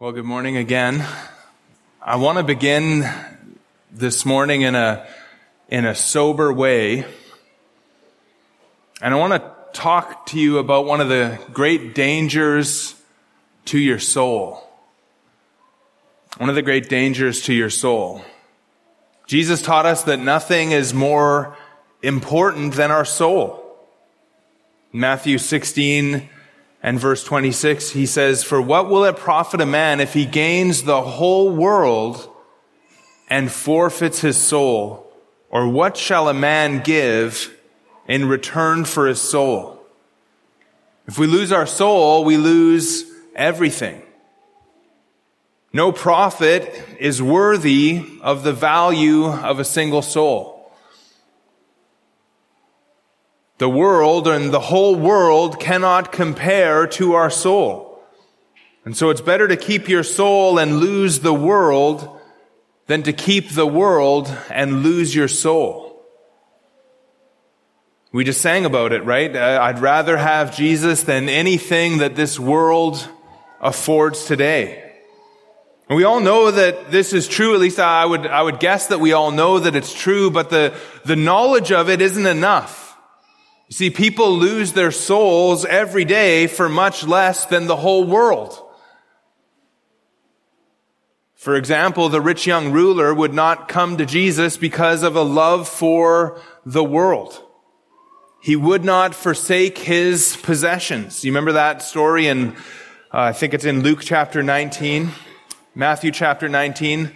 Well, good morning again. I want to begin this morning in a, in a sober way. And I want to talk to you about one of the great dangers to your soul. One of the great dangers to your soul. Jesus taught us that nothing is more important than our soul. Matthew 16, and verse 26, he says, For what will it profit a man if he gains the whole world and forfeits his soul? Or what shall a man give in return for his soul? If we lose our soul, we lose everything. No profit is worthy of the value of a single soul. The world and the whole world cannot compare to our soul. And so it's better to keep your soul and lose the world than to keep the world and lose your soul. We just sang about it, right? Uh, I'd rather have Jesus than anything that this world affords today. And we all know that this is true. At least I would, I would guess that we all know that it's true, but the, the knowledge of it isn't enough. You see, people lose their souls every day for much less than the whole world. For example, the rich young ruler would not come to Jesus because of a love for the world. He would not forsake his possessions. You remember that story in, uh, I think it's in Luke chapter 19, Matthew chapter 19.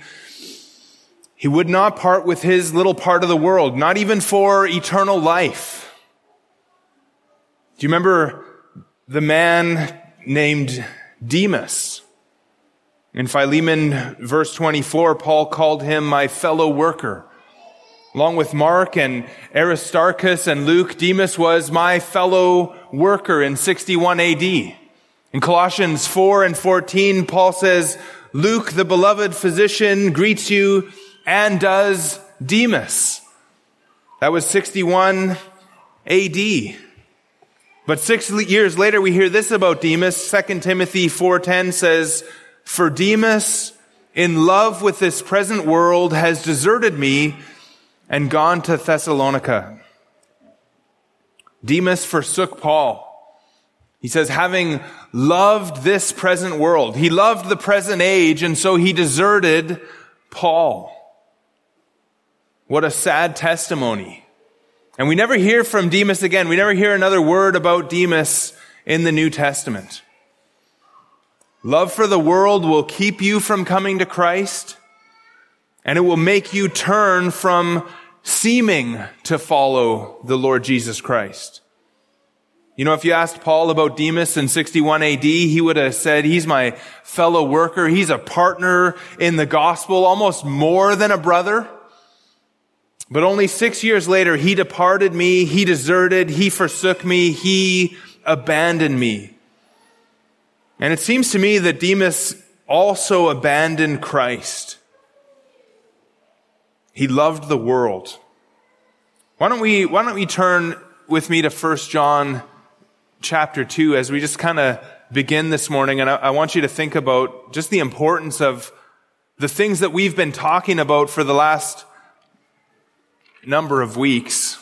He would not part with his little part of the world, not even for eternal life. Do you remember the man named Demas? In Philemon verse 24, Paul called him my fellow worker. Along with Mark and Aristarchus and Luke, Demas was my fellow worker in 61 AD. In Colossians 4 and 14, Paul says, Luke, the beloved physician, greets you and does Demas. That was 61 AD. But six years later, we hear this about Demas. 2 Timothy 4.10 says, For Demas, in love with this present world, has deserted me and gone to Thessalonica. Demas forsook Paul. He says, having loved this present world, he loved the present age, and so he deserted Paul. What a sad testimony. And we never hear from Demas again. We never hear another word about Demas in the New Testament. Love for the world will keep you from coming to Christ, and it will make you turn from seeming to follow the Lord Jesus Christ. You know, if you asked Paul about Demas in 61 AD, he would have said, he's my fellow worker. He's a partner in the gospel, almost more than a brother. But only six years later, he departed me, he deserted, he forsook me, he abandoned me. And it seems to me that Demas also abandoned Christ. He loved the world. Why don't we, why don't we turn with me to 1 John chapter 2 as we just kind of begin this morning. And I, I want you to think about just the importance of the things that we've been talking about for the last number of weeks,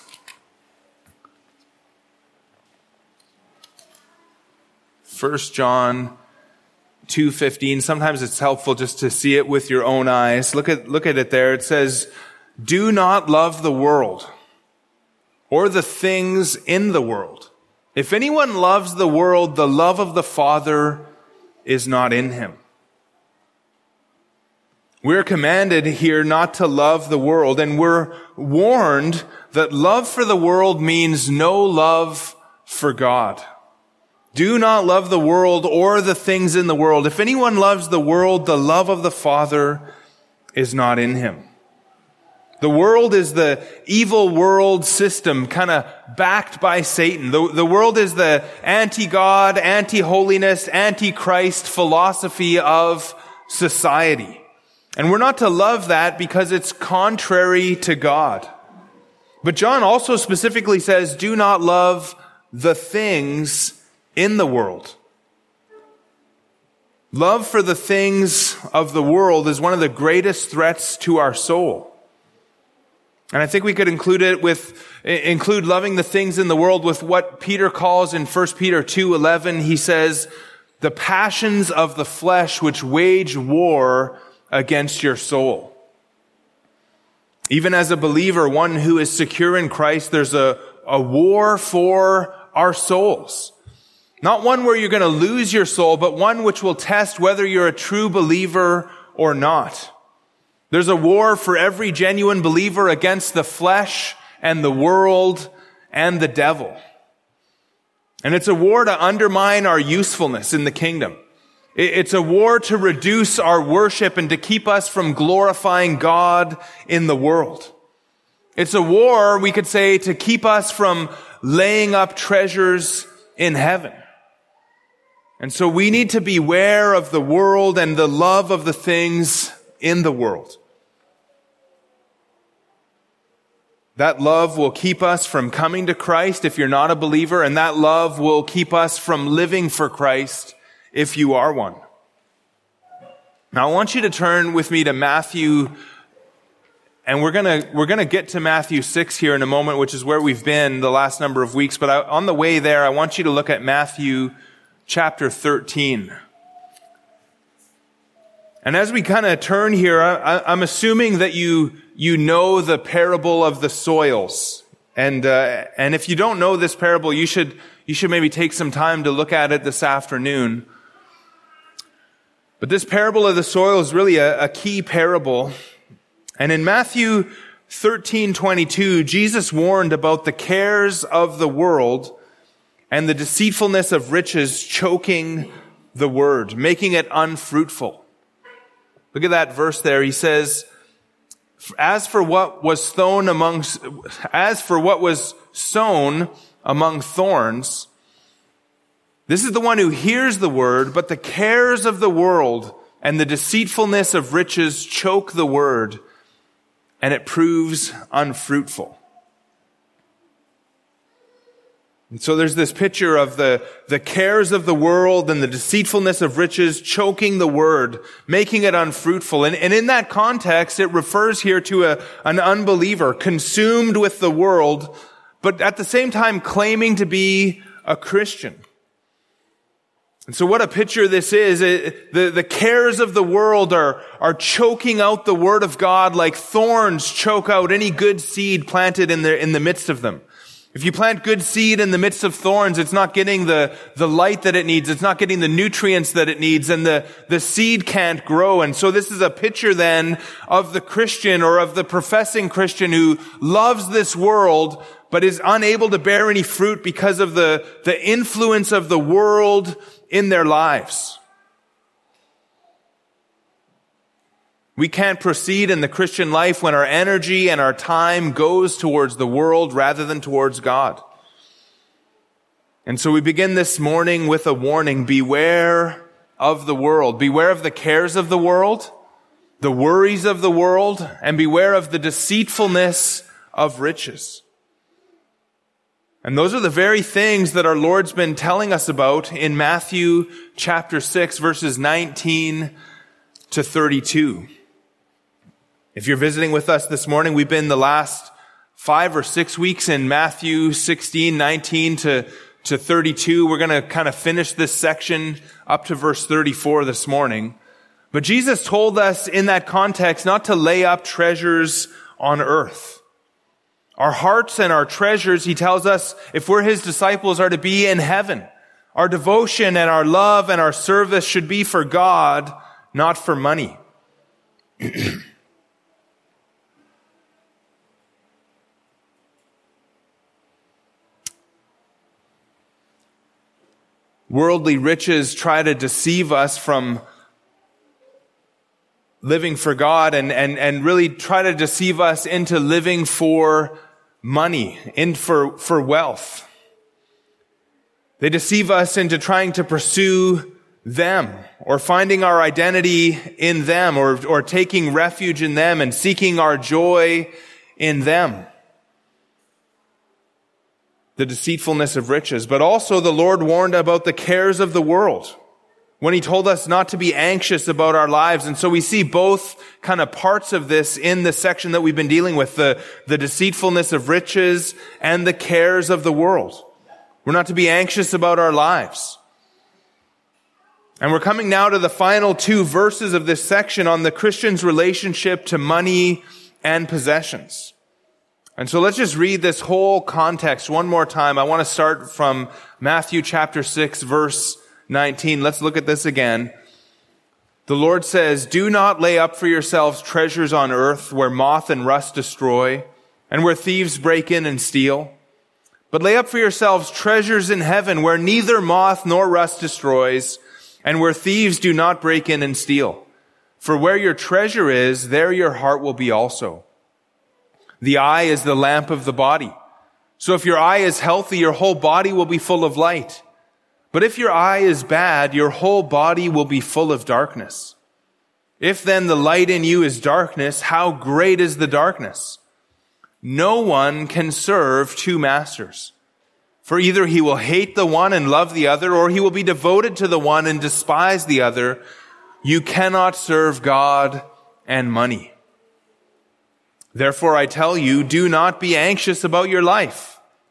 First John 2:15 sometimes it's helpful just to see it with your own eyes. Look at look at it there. It says do not love the world or the things in the world. If anyone loves the world the love of the father is not in him we're commanded here not to love the world, and we're warned that love for the world means no love for God. Do not love the world or the things in the world. If anyone loves the world, the love of the Father is not in him. The world is the evil world system kind of backed by Satan. The, the world is the anti-God, anti-holiness, anti-Christ philosophy of society. And we're not to love that because it's contrary to God. But John also specifically says, do not love the things in the world. Love for the things of the world is one of the greatest threats to our soul. And I think we could include it with, include loving the things in the world with what Peter calls in 1 Peter 2.11. He says, the passions of the flesh which wage war against your soul. Even as a believer, one who is secure in Christ, there's a, a war for our souls. Not one where you're going to lose your soul, but one which will test whether you're a true believer or not. There's a war for every genuine believer against the flesh and the world and the devil. And it's a war to undermine our usefulness in the kingdom. It's a war to reduce our worship and to keep us from glorifying God in the world. It's a war, we could say, to keep us from laying up treasures in heaven. And so we need to beware of the world and the love of the things in the world. That love will keep us from coming to Christ if you're not a believer, and that love will keep us from living for Christ if you are one. Now I want you to turn with me to Matthew, and we're gonna, we're gonna get to Matthew 6 here in a moment, which is where we've been the last number of weeks, but I, on the way there, I want you to look at Matthew chapter 13. And as we kind of turn here, I, am assuming that you, you know the parable of the soils. And, uh, and if you don't know this parable, you should, you should maybe take some time to look at it this afternoon. But this parable of the soil is really a, a key parable. And in Matthew 13, 22, Jesus warned about the cares of the world and the deceitfulness of riches choking the word, making it unfruitful. Look at that verse there. He says, as for what was sown as for what was sown among thorns, this is the one who hears the word, but the cares of the world and the deceitfulness of riches choke the word, and it proves unfruitful. And so there's this picture of the, the cares of the world and the deceitfulness of riches choking the word, making it unfruitful. And, and in that context, it refers here to a, an unbeliever consumed with the world, but at the same time claiming to be a Christian. And so what a picture this is. It, the, the cares of the world are, are choking out the word of God like thorns choke out any good seed planted in the, in the midst of them. If you plant good seed in the midst of thorns, it's not getting the, the light that it needs. It's not getting the nutrients that it needs and the, the seed can't grow. And so this is a picture then of the Christian or of the professing Christian who loves this world, but is unable to bear any fruit because of the, the influence of the world in their lives. We can't proceed in the Christian life when our energy and our time goes towards the world rather than towards God. And so we begin this morning with a warning. Beware of the world. Beware of the cares of the world, the worries of the world, and beware of the deceitfulness of riches. And those are the very things that our Lord's been telling us about in Matthew chapter 6 verses 19 to 32. If you're visiting with us this morning, we've been the last five or six weeks in Matthew 16, 19 to, to 32. We're going to kind of finish this section up to verse 34 this morning. But Jesus told us in that context not to lay up treasures on earth our hearts and our treasures, he tells us, if we're his disciples, are to be in heaven. Our devotion and our love and our service should be for God, not for money. Worldly riches try to deceive us from living for God and, and, and really try to deceive us into living for money, and for, for wealth. They deceive us into trying to pursue them or finding our identity in them or, or taking refuge in them and seeking our joy in them. The deceitfulness of riches, but also the Lord warned about the cares of the world. When he told us not to be anxious about our lives. And so we see both kind of parts of this in the section that we've been dealing with, the, the deceitfulness of riches and the cares of the world. We're not to be anxious about our lives. And we're coming now to the final two verses of this section on the Christian's relationship to money and possessions. And so let's just read this whole context one more time. I want to start from Matthew chapter 6 verse 19. Let's look at this again. The Lord says, Do not lay up for yourselves treasures on earth where moth and rust destroy and where thieves break in and steal. But lay up for yourselves treasures in heaven where neither moth nor rust destroys and where thieves do not break in and steal. For where your treasure is, there your heart will be also. The eye is the lamp of the body. So if your eye is healthy, your whole body will be full of light. But if your eye is bad, your whole body will be full of darkness. If then the light in you is darkness, how great is the darkness? No one can serve two masters. For either he will hate the one and love the other, or he will be devoted to the one and despise the other. You cannot serve God and money. Therefore I tell you, do not be anxious about your life,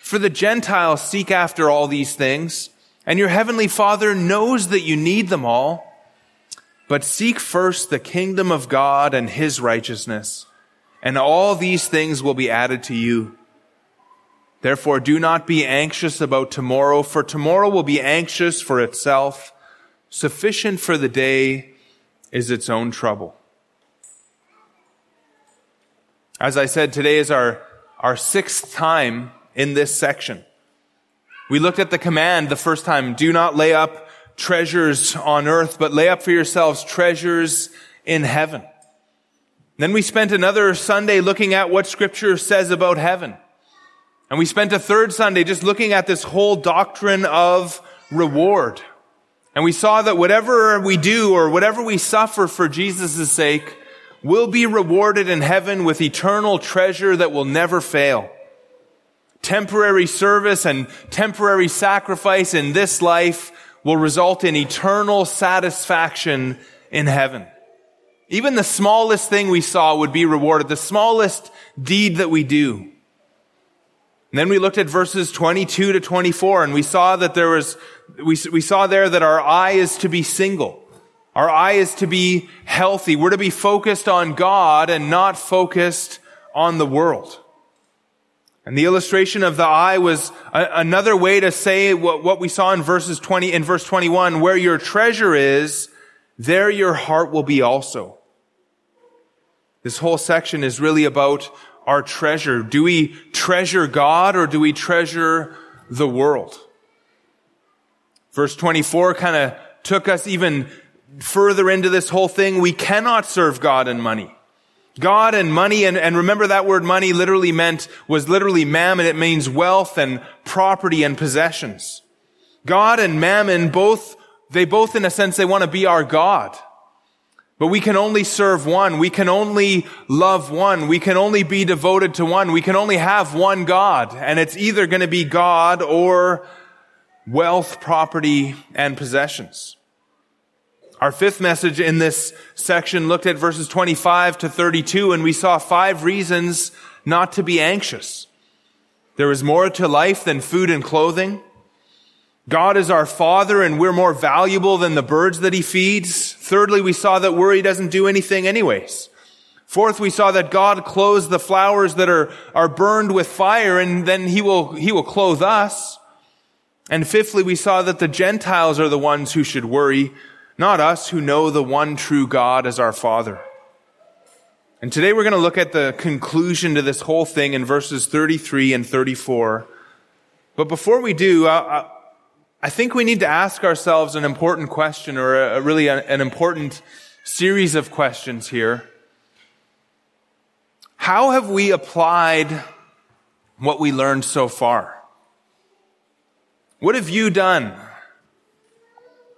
For the Gentiles seek after all these things, and your heavenly Father knows that you need them all. But seek first the kingdom of God and his righteousness and all these things will be added to you. Therefore, do not be anxious about tomorrow, for tomorrow will be anxious for itself. Sufficient for the day is its own trouble. As I said, today is our, our sixth time in this section. We looked at the command the first time, do not lay up treasures on earth, but lay up for yourselves treasures in heaven. Then we spent another Sunday looking at what scripture says about heaven. And we spent a third Sunday just looking at this whole doctrine of reward. And we saw that whatever we do or whatever we suffer for Jesus' sake will be rewarded in heaven with eternal treasure that will never fail. Temporary service and temporary sacrifice in this life will result in eternal satisfaction in heaven. Even the smallest thing we saw would be rewarded, the smallest deed that we do. And then we looked at verses 22 to 24 and we saw that there was, we, we saw there that our eye is to be single. Our eye is to be healthy. We're to be focused on God and not focused on the world. And the illustration of the eye was a, another way to say what, what we saw in verses 20, in verse 21, where your treasure is, there your heart will be also. This whole section is really about our treasure. Do we treasure God or do we treasure the world? Verse 24 kind of took us even further into this whole thing. We cannot serve God and money. God and money, and, and remember that word money literally meant, was literally mammon. It means wealth and property and possessions. God and mammon both, they both in a sense, they want to be our God. But we can only serve one. We can only love one. We can only be devoted to one. We can only have one God. And it's either going to be God or wealth, property, and possessions. Our fifth message in this section looked at verses 25 to 32 and we saw five reasons not to be anxious. There is more to life than food and clothing. God is our father and we're more valuable than the birds that he feeds. Thirdly, we saw that worry doesn't do anything anyways. Fourth, we saw that God clothes the flowers that are, are burned with fire and then he will, he will clothe us. And fifthly, we saw that the Gentiles are the ones who should worry, not us who know the one true God as our Father. And today we're going to look at the conclusion to this whole thing in verses 33 and 34. But before we do, I, think we need to ask ourselves an important question or a, really an important series of questions here. How have we applied what we learned so far? What have you done?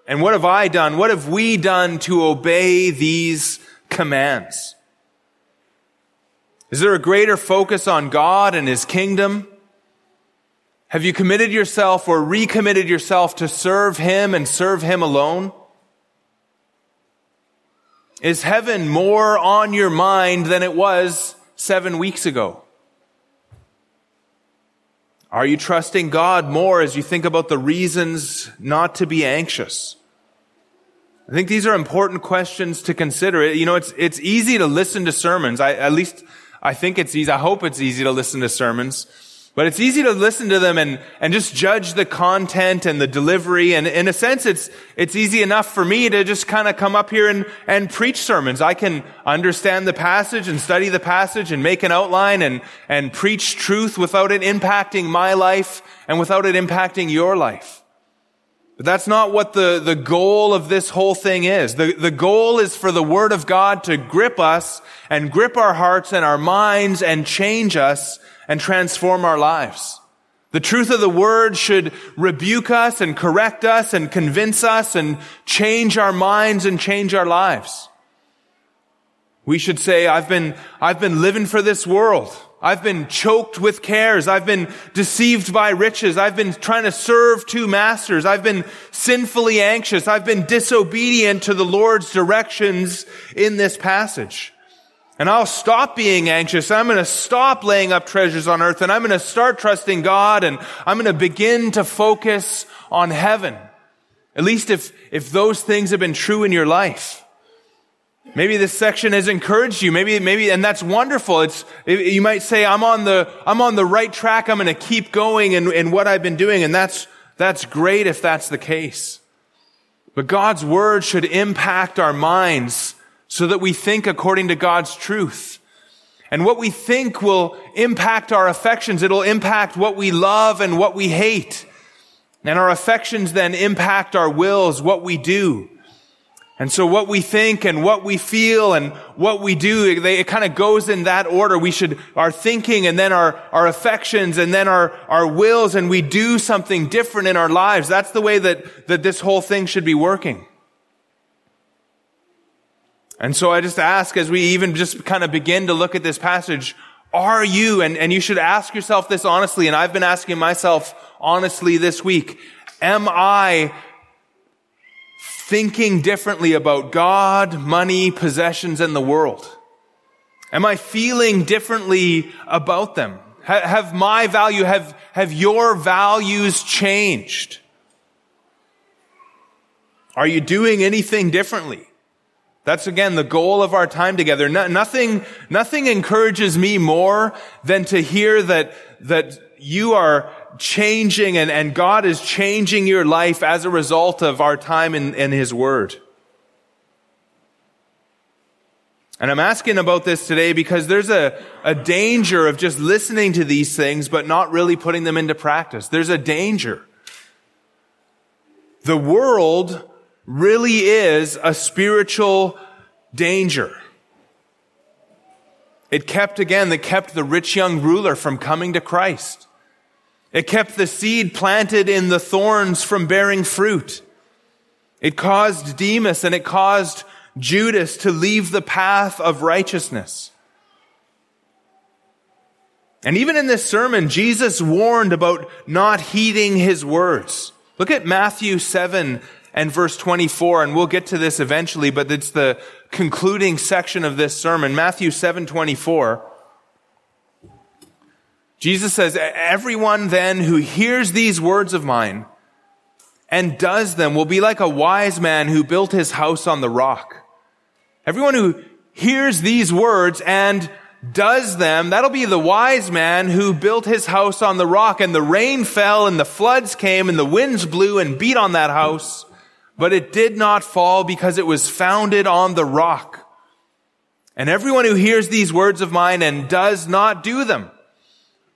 And what have I done? What have we done to obey these commands? Is there a greater focus on God and His kingdom? Have you committed yourself or recommitted yourself to serve Him and serve Him alone? Is heaven more on your mind than it was seven weeks ago? Are you trusting God more as you think about the reasons not to be anxious? I think these are important questions to consider. You know, it's, it's easy to listen to sermons. I, at least I think it's easy. I hope it's easy to listen to sermons but it's easy to listen to them and, and just judge the content and the delivery. And in a sense, it's, it's easy enough for me to just kind of come up here and, and preach sermons. I can understand the passage and study the passage and make an outline and, and preach truth without it impacting my life and without it impacting your life. But that's not what the, the goal of this whole thing is. The, the goal is for the Word of God to grip us and grip our hearts and our minds and change us and transform our lives. The truth of the word should rebuke us and correct us and convince us and change our minds and change our lives. We should say, I've been, I've been living for this world. I've been choked with cares. I've been deceived by riches. I've been trying to serve two masters. I've been sinfully anxious. I've been disobedient to the Lord's directions in this passage. And I'll stop being anxious. I'm going to stop laying up treasures on earth and I'm going to start trusting God and I'm going to begin to focus on heaven. At least if, if those things have been true in your life. Maybe this section has encouraged you. Maybe, maybe, and that's wonderful. It's, you might say, I'm on the, I'm on the right track. I'm going to keep going in, in what I've been doing. And that's, that's great if that's the case. But God's word should impact our minds so that we think according to God's truth. And what we think will impact our affections. It'll impact what we love and what we hate. And our affections then impact our wills, what we do. And so what we think and what we feel and what we do, they, it kind of goes in that order. We should, our thinking and then our, our affections and then our, our wills and we do something different in our lives. That's the way that, that this whole thing should be working. And so I just ask as we even just kind of begin to look at this passage, are you, and, and you should ask yourself this honestly, and I've been asking myself honestly this week, am I thinking differently about God, money, possessions, and the world? Am I feeling differently about them? Have my value, have, have your values changed? Are you doing anything differently? That's again the goal of our time together. No, nothing, nothing encourages me more than to hear that, that you are changing and, and God is changing your life as a result of our time in, in His Word. And I'm asking about this today because there's a, a danger of just listening to these things, but not really putting them into practice. There's a danger. The world really is a spiritual danger. It kept, again, that kept the rich young ruler from coming to Christ. It kept the seed planted in the thorns from bearing fruit. It caused Demas and it caused Judas to leave the path of righteousness. And even in this sermon, Jesus warned about not heeding his words. Look at Matthew 7 and verse 24, and we'll get to this eventually, but it's the concluding section of this sermon, Matthew 7, 24. Jesus says, everyone then who hears these words of mine and does them will be like a wise man who built his house on the rock. Everyone who hears these words and does them, that'll be the wise man who built his house on the rock and the rain fell and the floods came and the winds blew and beat on that house, but it did not fall because it was founded on the rock. And everyone who hears these words of mine and does not do them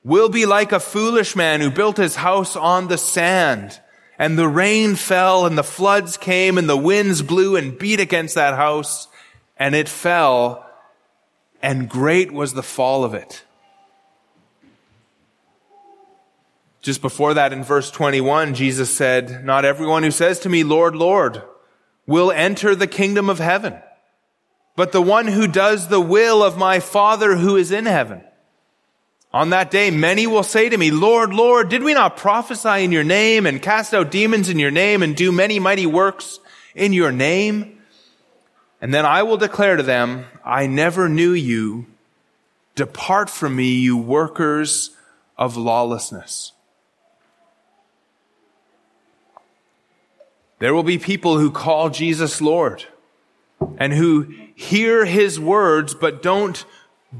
will be like a foolish man who built his house on the sand. And the rain fell and the floods came and the winds blew and beat against that house and it fell and great was the fall of it. Just before that in verse 21, Jesus said, not everyone who says to me, Lord, Lord, will enter the kingdom of heaven, but the one who does the will of my Father who is in heaven. On that day, many will say to me, Lord, Lord, did we not prophesy in your name and cast out demons in your name and do many mighty works in your name? And then I will declare to them, I never knew you. Depart from me, you workers of lawlessness. There will be people who call Jesus Lord and who hear his words but don't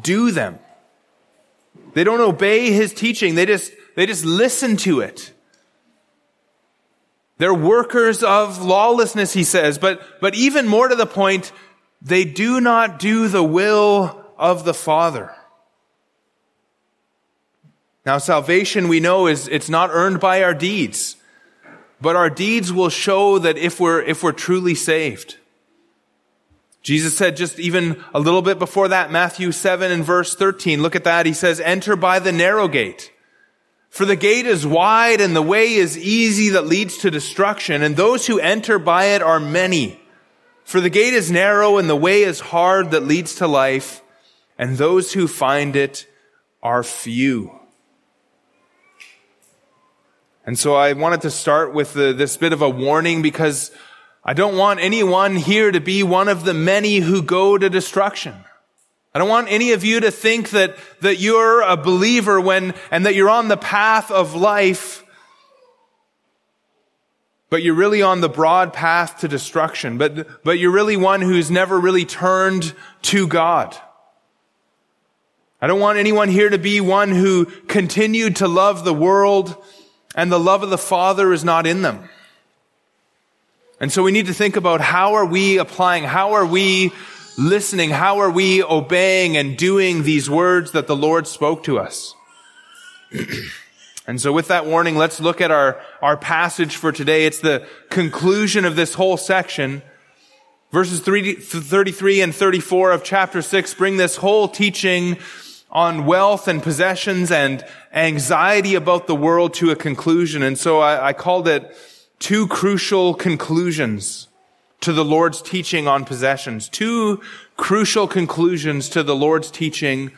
do them. They don't obey his teaching. They just, they just listen to it. They're workers of lawlessness, he says, but, but even more to the point, they do not do the will of the Father. Now, salvation we know is, it's not earned by our deeds, but our deeds will show that if we're, if we're truly saved. Jesus said just even a little bit before that, Matthew 7 and verse 13, look at that. He says, enter by the narrow gate. For the gate is wide and the way is easy that leads to destruction, and those who enter by it are many. For the gate is narrow and the way is hard that leads to life, and those who find it are few. And so I wanted to start with the, this bit of a warning because I don't want anyone here to be one of the many who go to destruction. I don't want any of you to think that, that you're a believer when, and that you're on the path of life, but you're really on the broad path to destruction. But, but you're really one who's never really turned to God. I don't want anyone here to be one who continued to love the world and the love of the Father is not in them. And so we need to think about how are we applying, how are we listening, how are we obeying and doing these words that the Lord spoke to us. and so with that warning, let's look at our, our passage for today. It's the conclusion of this whole section. Verses 33 and 34 of chapter 6 bring this whole teaching on wealth and possessions and anxiety about the world to a conclusion. And so I, I called it two crucial conclusions to the Lord's teaching on possessions. Two crucial conclusions to the Lord's teaching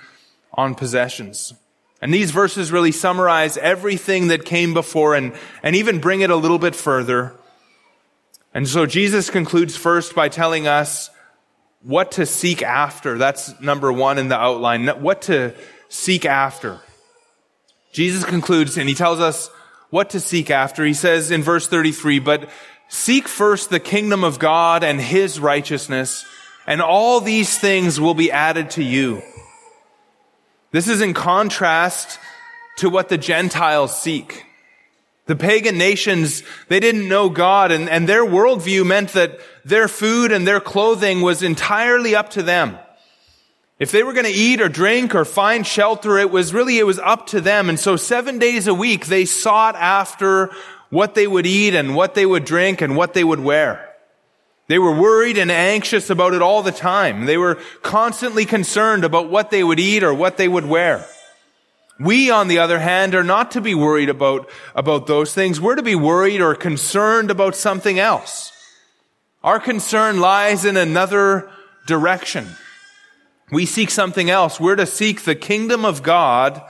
on possessions. And these verses really summarize everything that came before and, and even bring it a little bit further. And so Jesus concludes first by telling us what to seek after. That's number one in the outline. What to seek after. Jesus concludes and he tells us what to seek after. He says in verse 33, but seek first the kingdom of God and his righteousness, and all these things will be added to you. This is in contrast to what the Gentiles seek. The pagan nations, they didn't know God and, and their worldview meant that their food and their clothing was entirely up to them. If they were going to eat or drink or find shelter, it was really, it was up to them. And so seven days a week, they sought after what they would eat and what they would drink and what they would wear. They were worried and anxious about it all the time. They were constantly concerned about what they would eat or what they would wear. We, on the other hand, are not to be worried about, about those things. We're to be worried or concerned about something else. Our concern lies in another direction. We seek something else. We're to seek the kingdom of God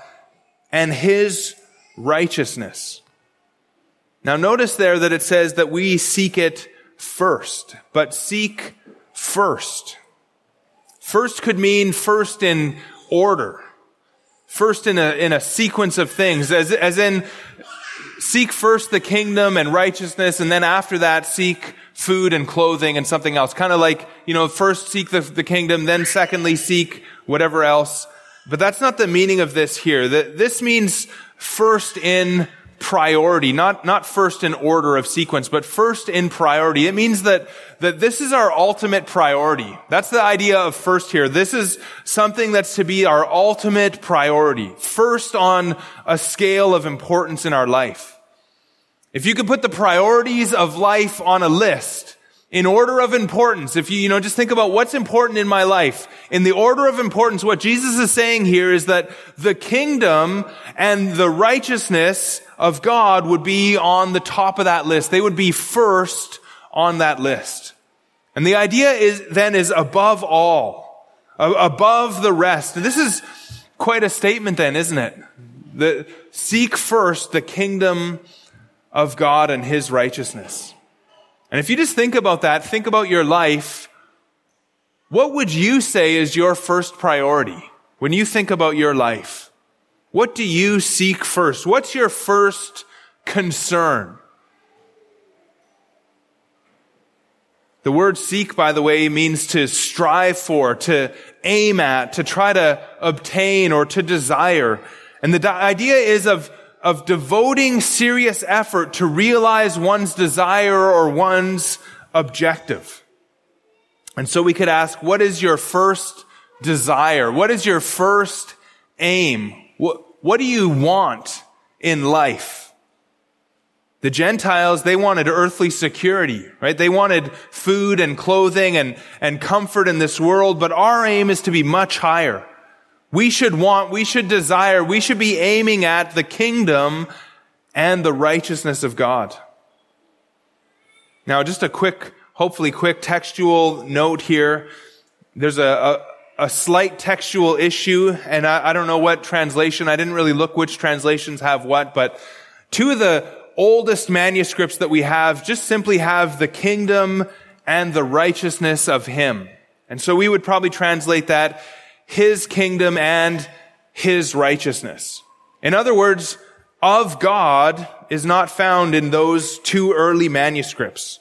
and His righteousness. Now notice there that it says that we seek it first, but seek first. First could mean first in order. First in a, in a sequence of things, as, as in, seek first the kingdom and righteousness, and then after that, seek food and clothing and something else. Kind of like, you know, first seek the, the kingdom, then secondly, seek whatever else. But that's not the meaning of this here. This means first in priority, not, not first in order of sequence, but first in priority. It means that, that this is our ultimate priority. That's the idea of first here. This is something that's to be our ultimate priority. First on a scale of importance in our life. If you could put the priorities of life on a list, in order of importance, if you, you know, just think about what's important in my life. In the order of importance, what Jesus is saying here is that the kingdom and the righteousness of God would be on the top of that list. They would be first on that list. And the idea is then is above all, above the rest. This is quite a statement then, isn't it? The, seek first the kingdom of God and his righteousness. And if you just think about that, think about your life, what would you say is your first priority when you think about your life? What do you seek first? What's your first concern? The word seek, by the way, means to strive for, to aim at, to try to obtain or to desire. And the idea is of of devoting serious effort to realize one's desire or one's objective. And so we could ask, what is your first desire? What is your first aim? What, what do you want in life? The Gentiles, they wanted earthly security, right? They wanted food and clothing and, and comfort in this world, but our aim is to be much higher. We should want, we should desire, we should be aiming at the kingdom and the righteousness of God. Now, just a quick, hopefully quick textual note here. There's a, a, a slight textual issue, and I, I don't know what translation, I didn't really look which translations have what, but two of the oldest manuscripts that we have just simply have the kingdom and the righteousness of Him. And so we would probably translate that his kingdom and his righteousness. In other words, of God is not found in those two early manuscripts.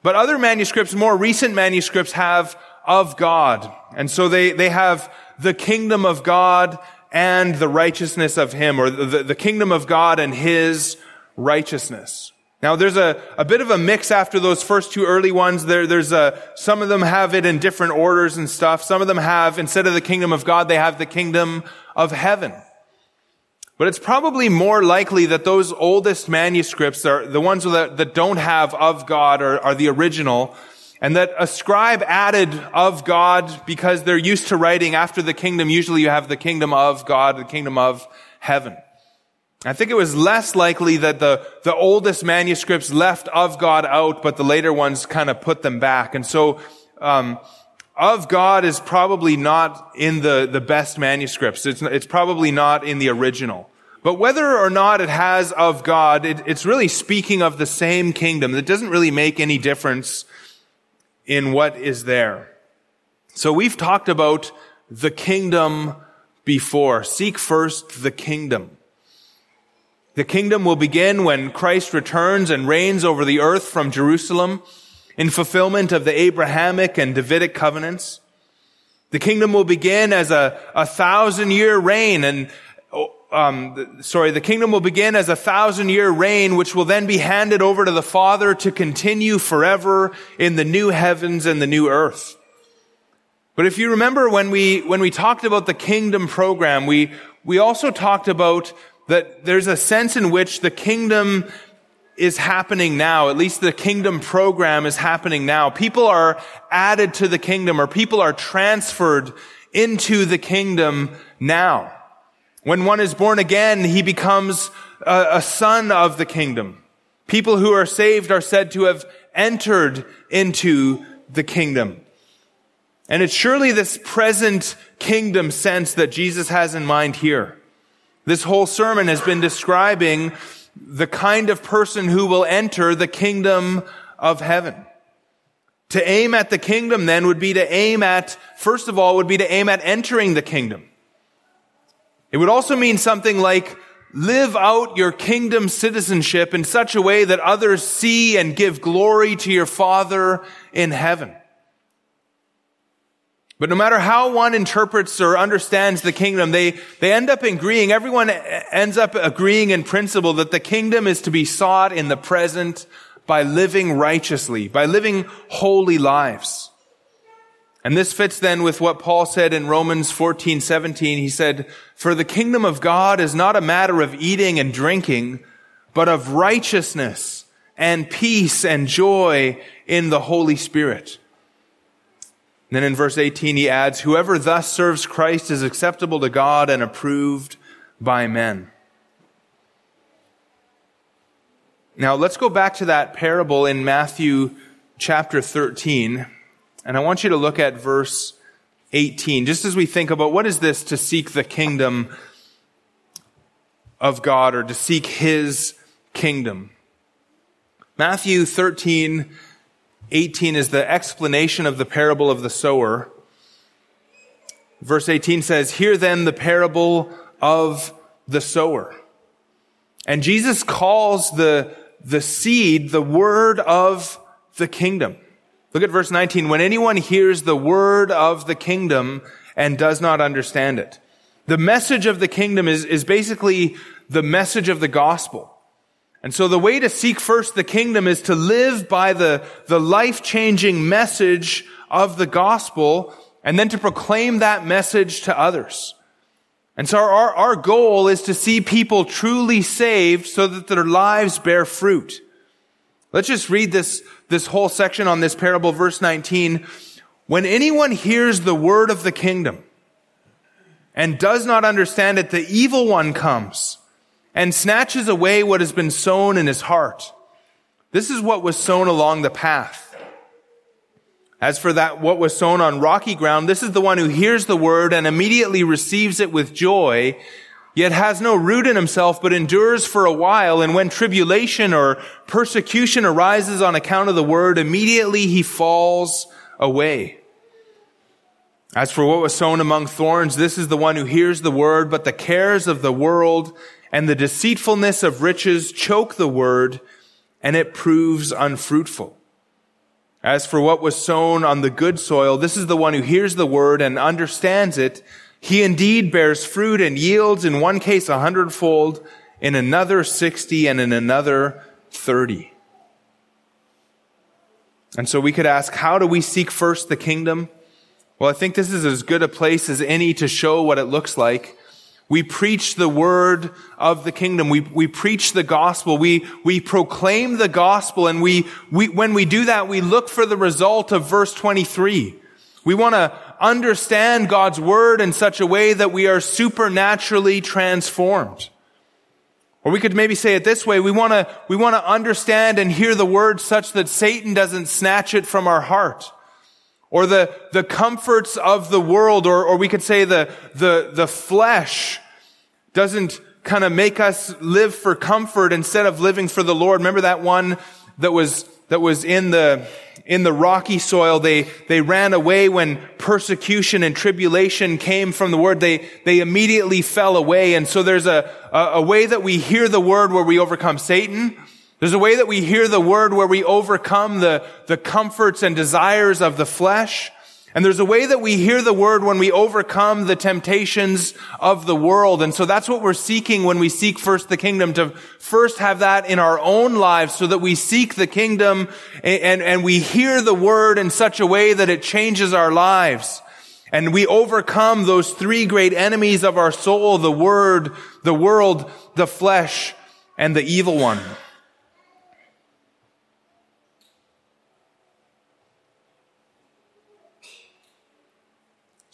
But other manuscripts, more recent manuscripts have of God. And so they, they have the kingdom of God and the righteousness of him, or the, the kingdom of God and his righteousness. Now there's a, a bit of a mix after those first two early ones. There, there's a, some of them have it in different orders and stuff. Some of them have, instead of the kingdom of God, they have the kingdom of heaven. But it's probably more likely that those oldest manuscripts are the ones that, that don't have of God are, are the original and that a scribe added of God because they're used to writing after the kingdom. Usually you have the kingdom of God, the kingdom of heaven. I think it was less likely that the, the oldest manuscripts left of God out, but the later ones kind of put them back. And so, um, of God is probably not in the, the best manuscripts. It's, it's probably not in the original. But whether or not it has of God, it, it's really speaking of the same kingdom. It doesn't really make any difference in what is there. So we've talked about the kingdom before. Seek first the kingdom. The kingdom will begin when Christ returns and reigns over the earth from Jerusalem in fulfillment of the Abrahamic and Davidic covenants. The kingdom will begin as a, a thousand year reign and, um, sorry, the kingdom will begin as a thousand year reign, which will then be handed over to the Father to continue forever in the new heavens and the new earth. But if you remember when we, when we talked about the kingdom program, we, we also talked about that there's a sense in which the kingdom is happening now. At least the kingdom program is happening now. People are added to the kingdom or people are transferred into the kingdom now. When one is born again, he becomes a, a son of the kingdom. People who are saved are said to have entered into the kingdom. And it's surely this present kingdom sense that Jesus has in mind here. This whole sermon has been describing the kind of person who will enter the kingdom of heaven. To aim at the kingdom then would be to aim at, first of all, would be to aim at entering the kingdom. It would also mean something like live out your kingdom citizenship in such a way that others see and give glory to your Father in heaven. But no matter how one interprets or understands the kingdom, they, they end up agreeing, everyone ends up agreeing in principle that the kingdom is to be sought in the present by living righteously, by living holy lives. And this fits then with what Paul said in Romans 14, 17. He said, For the kingdom of God is not a matter of eating and drinking, but of righteousness and peace and joy in the Holy Spirit. And then in verse 18, he adds, Whoever thus serves Christ is acceptable to God and approved by men. Now let's go back to that parable in Matthew chapter 13. And I want you to look at verse 18, just as we think about what is this to seek the kingdom of God or to seek his kingdom. Matthew 13, 18 is the explanation of the parable of the sower. Verse 18 says, Hear then the parable of the sower. And Jesus calls the, the seed the word of the kingdom. Look at verse 19. When anyone hears the word of the kingdom and does not understand it. The message of the kingdom is, is basically the message of the gospel. And so the way to seek first the kingdom is to live by the, the life-changing message of the gospel and then to proclaim that message to others. And so our, our goal is to see people truly saved so that their lives bear fruit. Let's just read this, this whole section on this parable, verse 19. When anyone hears the word of the kingdom and does not understand it, the evil one comes and snatches away what has been sown in his heart. This is what was sown along the path. As for that, what was sown on rocky ground, this is the one who hears the word and immediately receives it with joy, yet has no root in himself, but endures for a while. And when tribulation or persecution arises on account of the word, immediately he falls away. As for what was sown among thorns, this is the one who hears the word, but the cares of the world and the deceitfulness of riches choke the word, and it proves unfruitful. As for what was sown on the good soil, this is the one who hears the word and understands it, he indeed bears fruit and yields in one case a hundredfold, in another sixty, and in another thirty. And so we could ask, how do we seek first the kingdom? Well, I think this is as good a place as any to show what it looks like. We preach the word of the kingdom. We, we preach the gospel. We, we proclaim the gospel. And we, we, when we do that, we look for the result of verse 23. We want to understand God's word in such a way that we are supernaturally transformed. Or we could maybe say it this way. We want to, we want to understand and hear the word such that Satan doesn't snatch it from our heart. Or the, the comforts of the world, or, or we could say the, the, the flesh doesn't kind of make us live for comfort instead of living for the Lord. Remember that one that was, that was in the, in the rocky soil. They, they ran away when persecution and tribulation came from the word. They, they immediately fell away. And so there's a, a, a way that we hear the word where we overcome Satan. There's a way that we hear the word where we overcome the, the comforts and desires of the flesh. And there's a way that we hear the word when we overcome the temptations of the world. And so that's what we're seeking when we seek first the kingdom, to first have that in our own lives so that we seek the kingdom and, and, and we hear the word in such a way that it changes our lives. And we overcome those three great enemies of our soul, the word, the world, the flesh, and the evil one.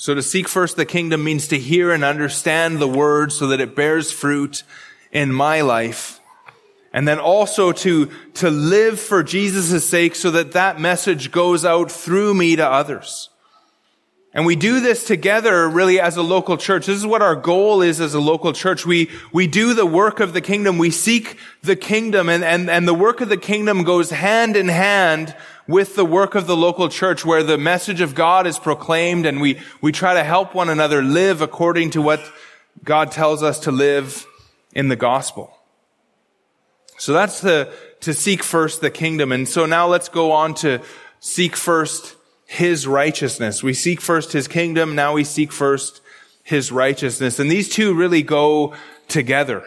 So to seek first the kingdom means to hear and understand the word so that it bears fruit in my life. And then also to, to live for Jesus' sake so that that message goes out through me to others. And we do this together really as a local church. This is what our goal is as a local church. We, we do the work of the kingdom. We seek the kingdom and, and, and the work of the kingdom goes hand in hand with the work of the local church where the message of God is proclaimed and we, we try to help one another live according to what God tells us to live in the gospel. So that's the, to seek first the kingdom. And so now let's go on to seek first his righteousness. We seek first his kingdom. Now we seek first his righteousness. And these two really go together.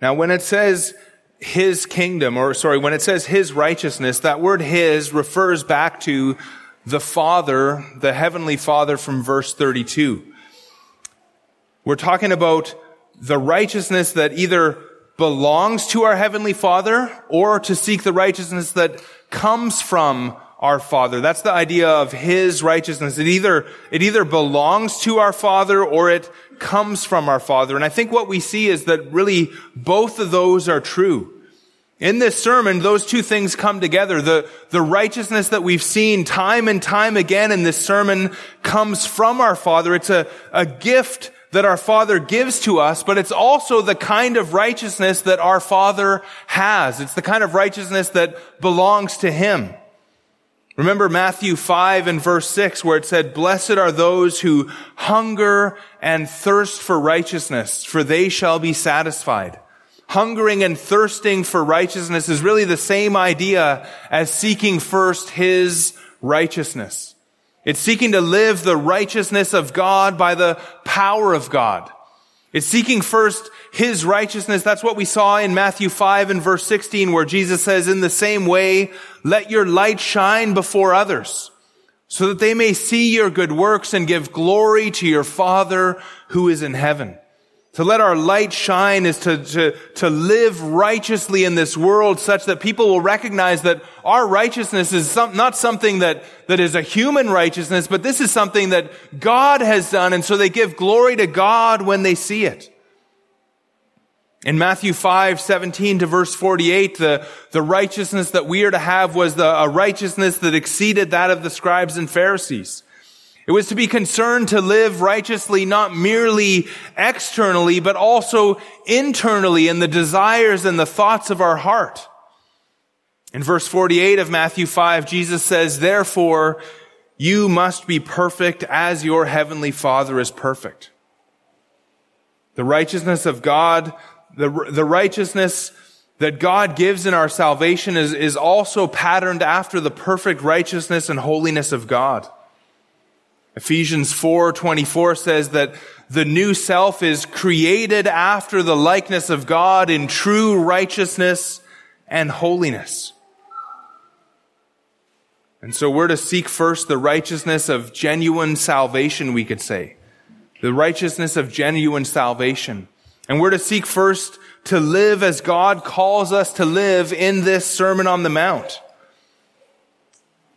Now, when it says his kingdom, or sorry, when it says his righteousness, that word his refers back to the Father, the Heavenly Father from verse 32. We're talking about the righteousness that either belongs to our Heavenly Father or to seek the righteousness that comes from our Father. That's the idea of His righteousness. It either, it either belongs to our Father or it comes from our Father. And I think what we see is that really both of those are true. In this sermon, those two things come together. The, the righteousness that we've seen time and time again in this sermon comes from our Father. It's a, a gift that our Father gives to us, but it's also the kind of righteousness that our Father has. It's the kind of righteousness that belongs to Him. Remember Matthew 5 and verse 6 where it said, Blessed are those who hunger and thirst for righteousness, for they shall be satisfied. Hungering and thirsting for righteousness is really the same idea as seeking first His righteousness. It's seeking to live the righteousness of God by the power of God. It's seeking first His righteousness. That's what we saw in Matthew 5 and verse 16 where Jesus says, in the same way, let your light shine before others so that they may see your good works and give glory to your Father who is in heaven. To let our light shine is to, to, to live righteously in this world such that people will recognize that our righteousness is some, not something that, that is a human righteousness, but this is something that God has done. And so they give glory to God when they see it. In Matthew 5, 17 to verse 48, the, the righteousness that we are to have was the, a righteousness that exceeded that of the scribes and Pharisees. It was to be concerned to live righteously, not merely externally, but also internally in the desires and the thoughts of our heart. In verse 48 of Matthew 5, Jesus says, therefore, you must be perfect as your heavenly Father is perfect. The righteousness of God, the, the righteousness that God gives in our salvation is, is also patterned after the perfect righteousness and holiness of God. Ephesians 4:24 says that the new self is created after the likeness of God in true righteousness and holiness. And so we're to seek first the righteousness of genuine salvation, we could say. The righteousness of genuine salvation. And we're to seek first to live as God calls us to live in this Sermon on the Mount.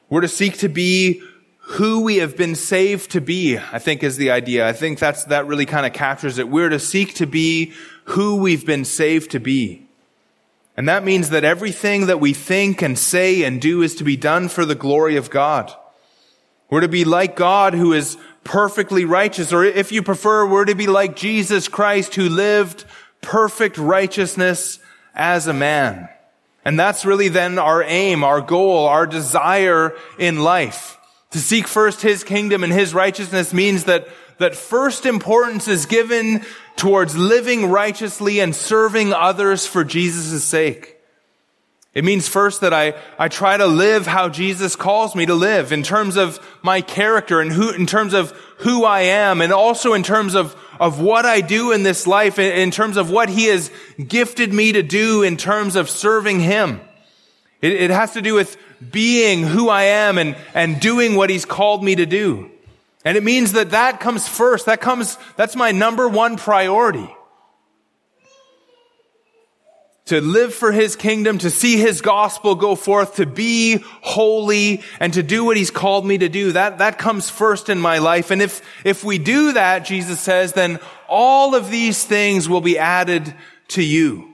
We're to seek to be who we have been saved to be, I think is the idea. I think that's, that really kind of captures it. We're to seek to be who we've been saved to be. And that means that everything that we think and say and do is to be done for the glory of God. We're to be like God who is perfectly righteous, or if you prefer, we're to be like Jesus Christ who lived perfect righteousness as a man. And that's really then our aim, our goal, our desire in life. To seek first His kingdom and His righteousness means that, that first importance is given towards living righteously and serving others for Jesus' sake. It means first that I, I try to live how Jesus calls me to live in terms of my character and who, in terms of who I am and also in terms of, of what I do in this life, in terms of what He has gifted me to do in terms of serving Him. It, it has to do with being who I am and, and doing what he's called me to do. And it means that that comes first. That comes, that's my number one priority. To live for his kingdom, to see his gospel go forth, to be holy and to do what he's called me to do. That, that comes first in my life. And if, if we do that, Jesus says, then all of these things will be added to you.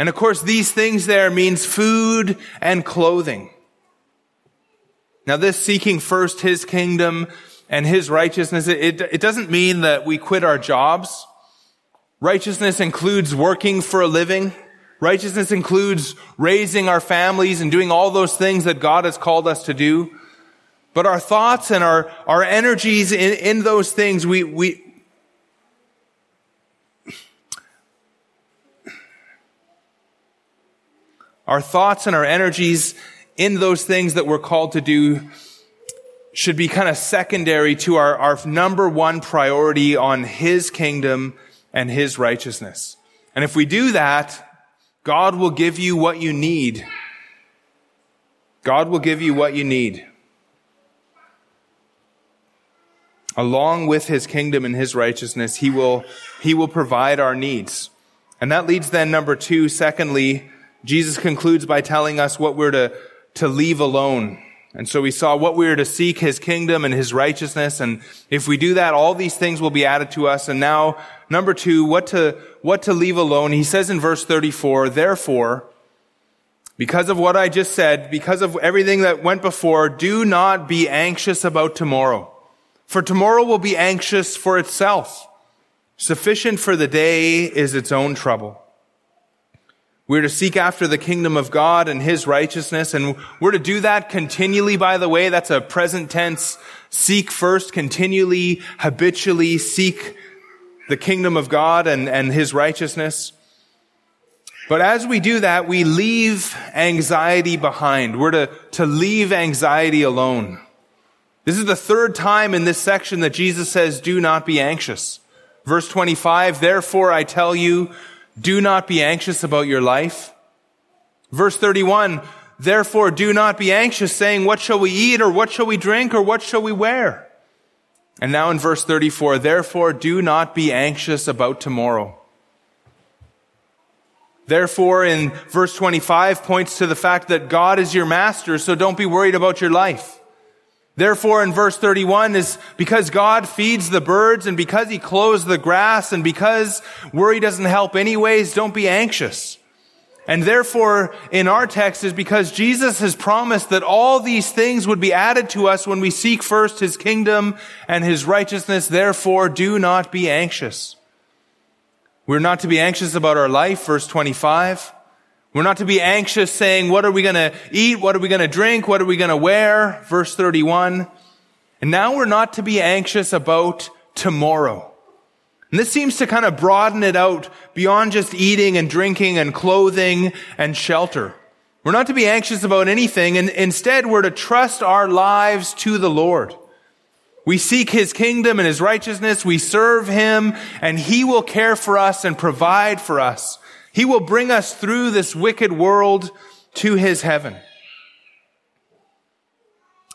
And of course, these things there means food and clothing. Now this seeking first his kingdom and his righteousness, it, it doesn't mean that we quit our jobs. Righteousness includes working for a living. Righteousness includes raising our families and doing all those things that God has called us to do. But our thoughts and our, our energies in, in those things, we, we, our thoughts and our energies in those things that we're called to do should be kind of secondary to our, our number one priority on His kingdom and His righteousness. And if we do that, God will give you what you need. God will give you what you need. Along with His kingdom and His righteousness, He will, He will provide our needs. And that leads then number two, secondly, Jesus concludes by telling us what we're to, to leave alone. And so we saw what we are to seek his kingdom and his righteousness. And if we do that, all these things will be added to us. And now, number two, what to, what to leave alone. He says in verse 34, therefore, because of what I just said, because of everything that went before, do not be anxious about tomorrow. For tomorrow will be anxious for itself. Sufficient for the day is its own trouble. We're to seek after the kingdom of God and His righteousness, and we're to do that continually, by the way. That's a present tense. Seek first, continually, habitually seek the kingdom of God and, and His righteousness. But as we do that, we leave anxiety behind. We're to, to leave anxiety alone. This is the third time in this section that Jesus says, do not be anxious. Verse 25, therefore I tell you, do not be anxious about your life. Verse 31, therefore do not be anxious saying, what shall we eat or what shall we drink or what shall we wear? And now in verse 34, therefore do not be anxious about tomorrow. Therefore in verse 25 points to the fact that God is your master, so don't be worried about your life. Therefore, in verse 31 is because God feeds the birds and because he clothes the grass and because worry doesn't help anyways, don't be anxious. And therefore, in our text is because Jesus has promised that all these things would be added to us when we seek first his kingdom and his righteousness. Therefore, do not be anxious. We're not to be anxious about our life, verse 25. We're not to be anxious saying, what are we going to eat? What are we going to drink? What are we going to wear? Verse 31. And now we're not to be anxious about tomorrow. And this seems to kind of broaden it out beyond just eating and drinking and clothing and shelter. We're not to be anxious about anything, and instead we're to trust our lives to the Lord. We seek His kingdom and His righteousness, we serve Him, and He will care for us and provide for us. He will bring us through this wicked world to his heaven.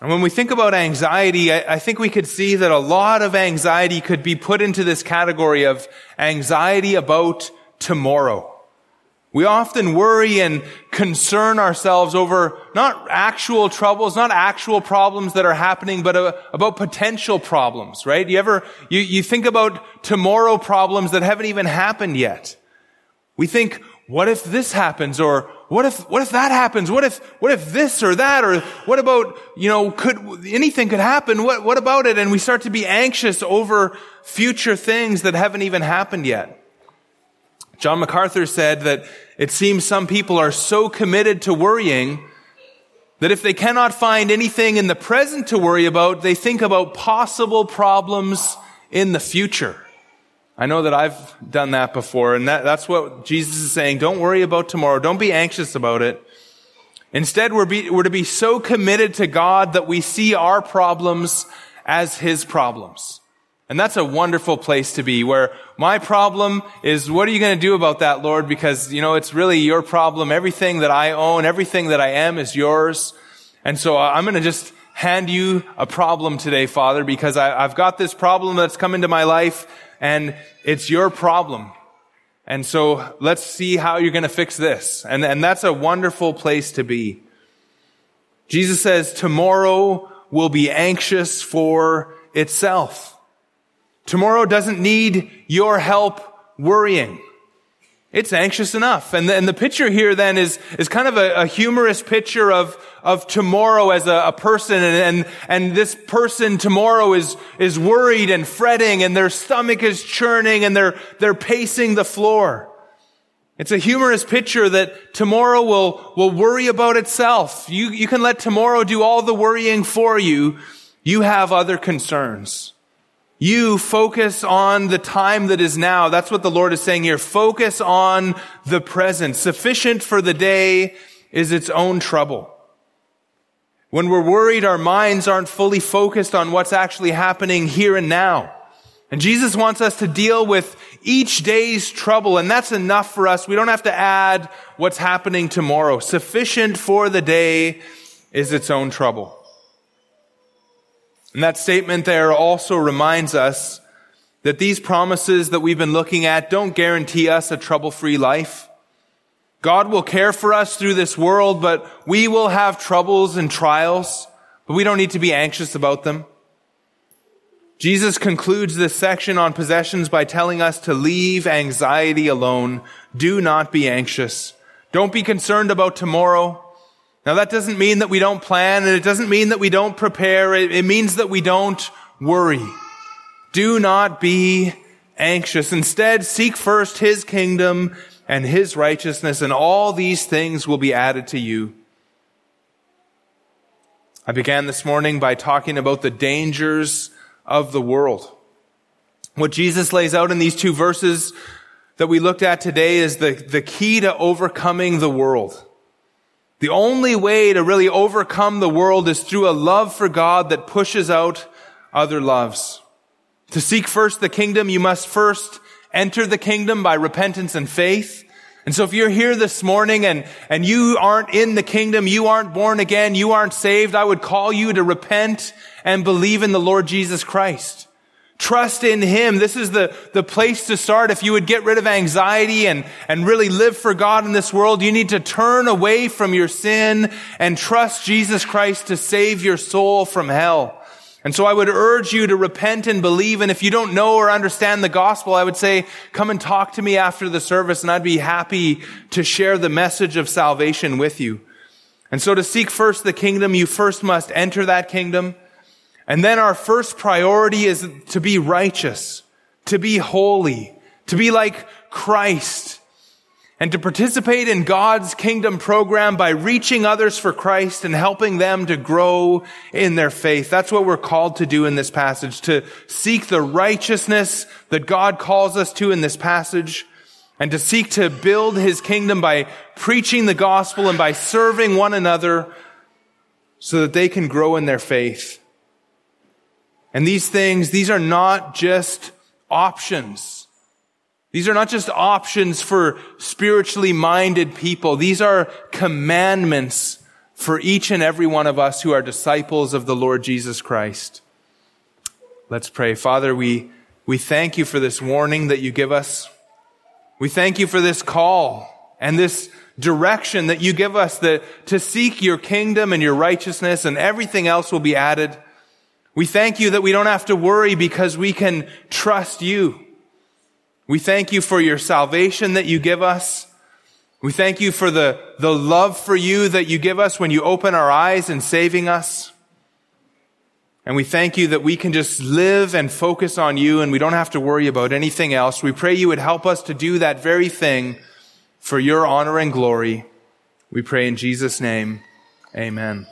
And when we think about anxiety, I, think we could see that a lot of anxiety could be put into this category of anxiety about tomorrow. We often worry and concern ourselves over not actual troubles, not actual problems that are happening, but uh, about potential problems, right? You ever, you, you think about tomorrow problems that haven't even happened yet. We think, what if this happens? Or what if, what if that happens? What if, what if this or that? Or what about, you know, could, anything could happen? What, what about it? And we start to be anxious over future things that haven't even happened yet. John MacArthur said that it seems some people are so committed to worrying that if they cannot find anything in the present to worry about, they think about possible problems in the future. I know that I've done that before, and that, that's what Jesus is saying. Don't worry about tomorrow. Don't be anxious about it. Instead, we're, be, we're to be so committed to God that we see our problems as His problems. And that's a wonderful place to be where my problem is, what are you going to do about that, Lord? Because, you know, it's really your problem. Everything that I own, everything that I am is yours. And so uh, I'm going to just hand you a problem today, Father, because I, have got this problem that's come into my life and it's your problem. And so let's see how you're going to fix this. And, and that's a wonderful place to be. Jesus says tomorrow will be anxious for itself. Tomorrow doesn't need your help worrying. It's anxious enough. And the, and the picture here then is, is kind of a, a humorous picture of, of tomorrow as a, a person. And, and, and, this person tomorrow is, is worried and fretting and their stomach is churning and they're, they're pacing the floor. It's a humorous picture that tomorrow will, will worry about itself. You, you can let tomorrow do all the worrying for you. You have other concerns. You focus on the time that is now. That's what the Lord is saying here. Focus on the present. Sufficient for the day is its own trouble. When we're worried, our minds aren't fully focused on what's actually happening here and now. And Jesus wants us to deal with each day's trouble, and that's enough for us. We don't have to add what's happening tomorrow. Sufficient for the day is its own trouble. And that statement there also reminds us that these promises that we've been looking at don't guarantee us a trouble-free life. God will care for us through this world, but we will have troubles and trials, but we don't need to be anxious about them. Jesus concludes this section on possessions by telling us to leave anxiety alone. Do not be anxious. Don't be concerned about tomorrow. Now that doesn't mean that we don't plan and it doesn't mean that we don't prepare. It, it means that we don't worry. Do not be anxious. Instead, seek first His kingdom and His righteousness and all these things will be added to you. I began this morning by talking about the dangers of the world. What Jesus lays out in these two verses that we looked at today is the, the key to overcoming the world. The only way to really overcome the world is through a love for God that pushes out other loves. To seek first the kingdom, you must first enter the kingdom by repentance and faith. And so if you're here this morning and, and you aren't in the kingdom, you aren't born again, you aren't saved, I would call you to repent and believe in the Lord Jesus Christ. Trust in Him. This is the, the place to start. If you would get rid of anxiety and, and really live for God in this world, you need to turn away from your sin and trust Jesus Christ to save your soul from hell. And so I would urge you to repent and believe. And if you don't know or understand the gospel, I would say, come and talk to me after the service and I'd be happy to share the message of salvation with you. And so to seek first the kingdom, you first must enter that kingdom. And then our first priority is to be righteous, to be holy, to be like Christ and to participate in God's kingdom program by reaching others for Christ and helping them to grow in their faith. That's what we're called to do in this passage, to seek the righteousness that God calls us to in this passage and to seek to build his kingdom by preaching the gospel and by serving one another so that they can grow in their faith. And these things, these are not just options. These are not just options for spiritually minded people. These are commandments for each and every one of us who are disciples of the Lord Jesus Christ. Let's pray. Father, we, we thank you for this warning that you give us. We thank you for this call and this direction that you give us that to seek your kingdom and your righteousness and everything else will be added. We thank you that we don't have to worry because we can trust you. We thank you for your salvation that you give us. We thank you for the, the love for you that you give us when you open our eyes and saving us. And we thank you that we can just live and focus on you and we don't have to worry about anything else. We pray you would help us to do that very thing for your honor and glory. We pray in Jesus' name. Amen.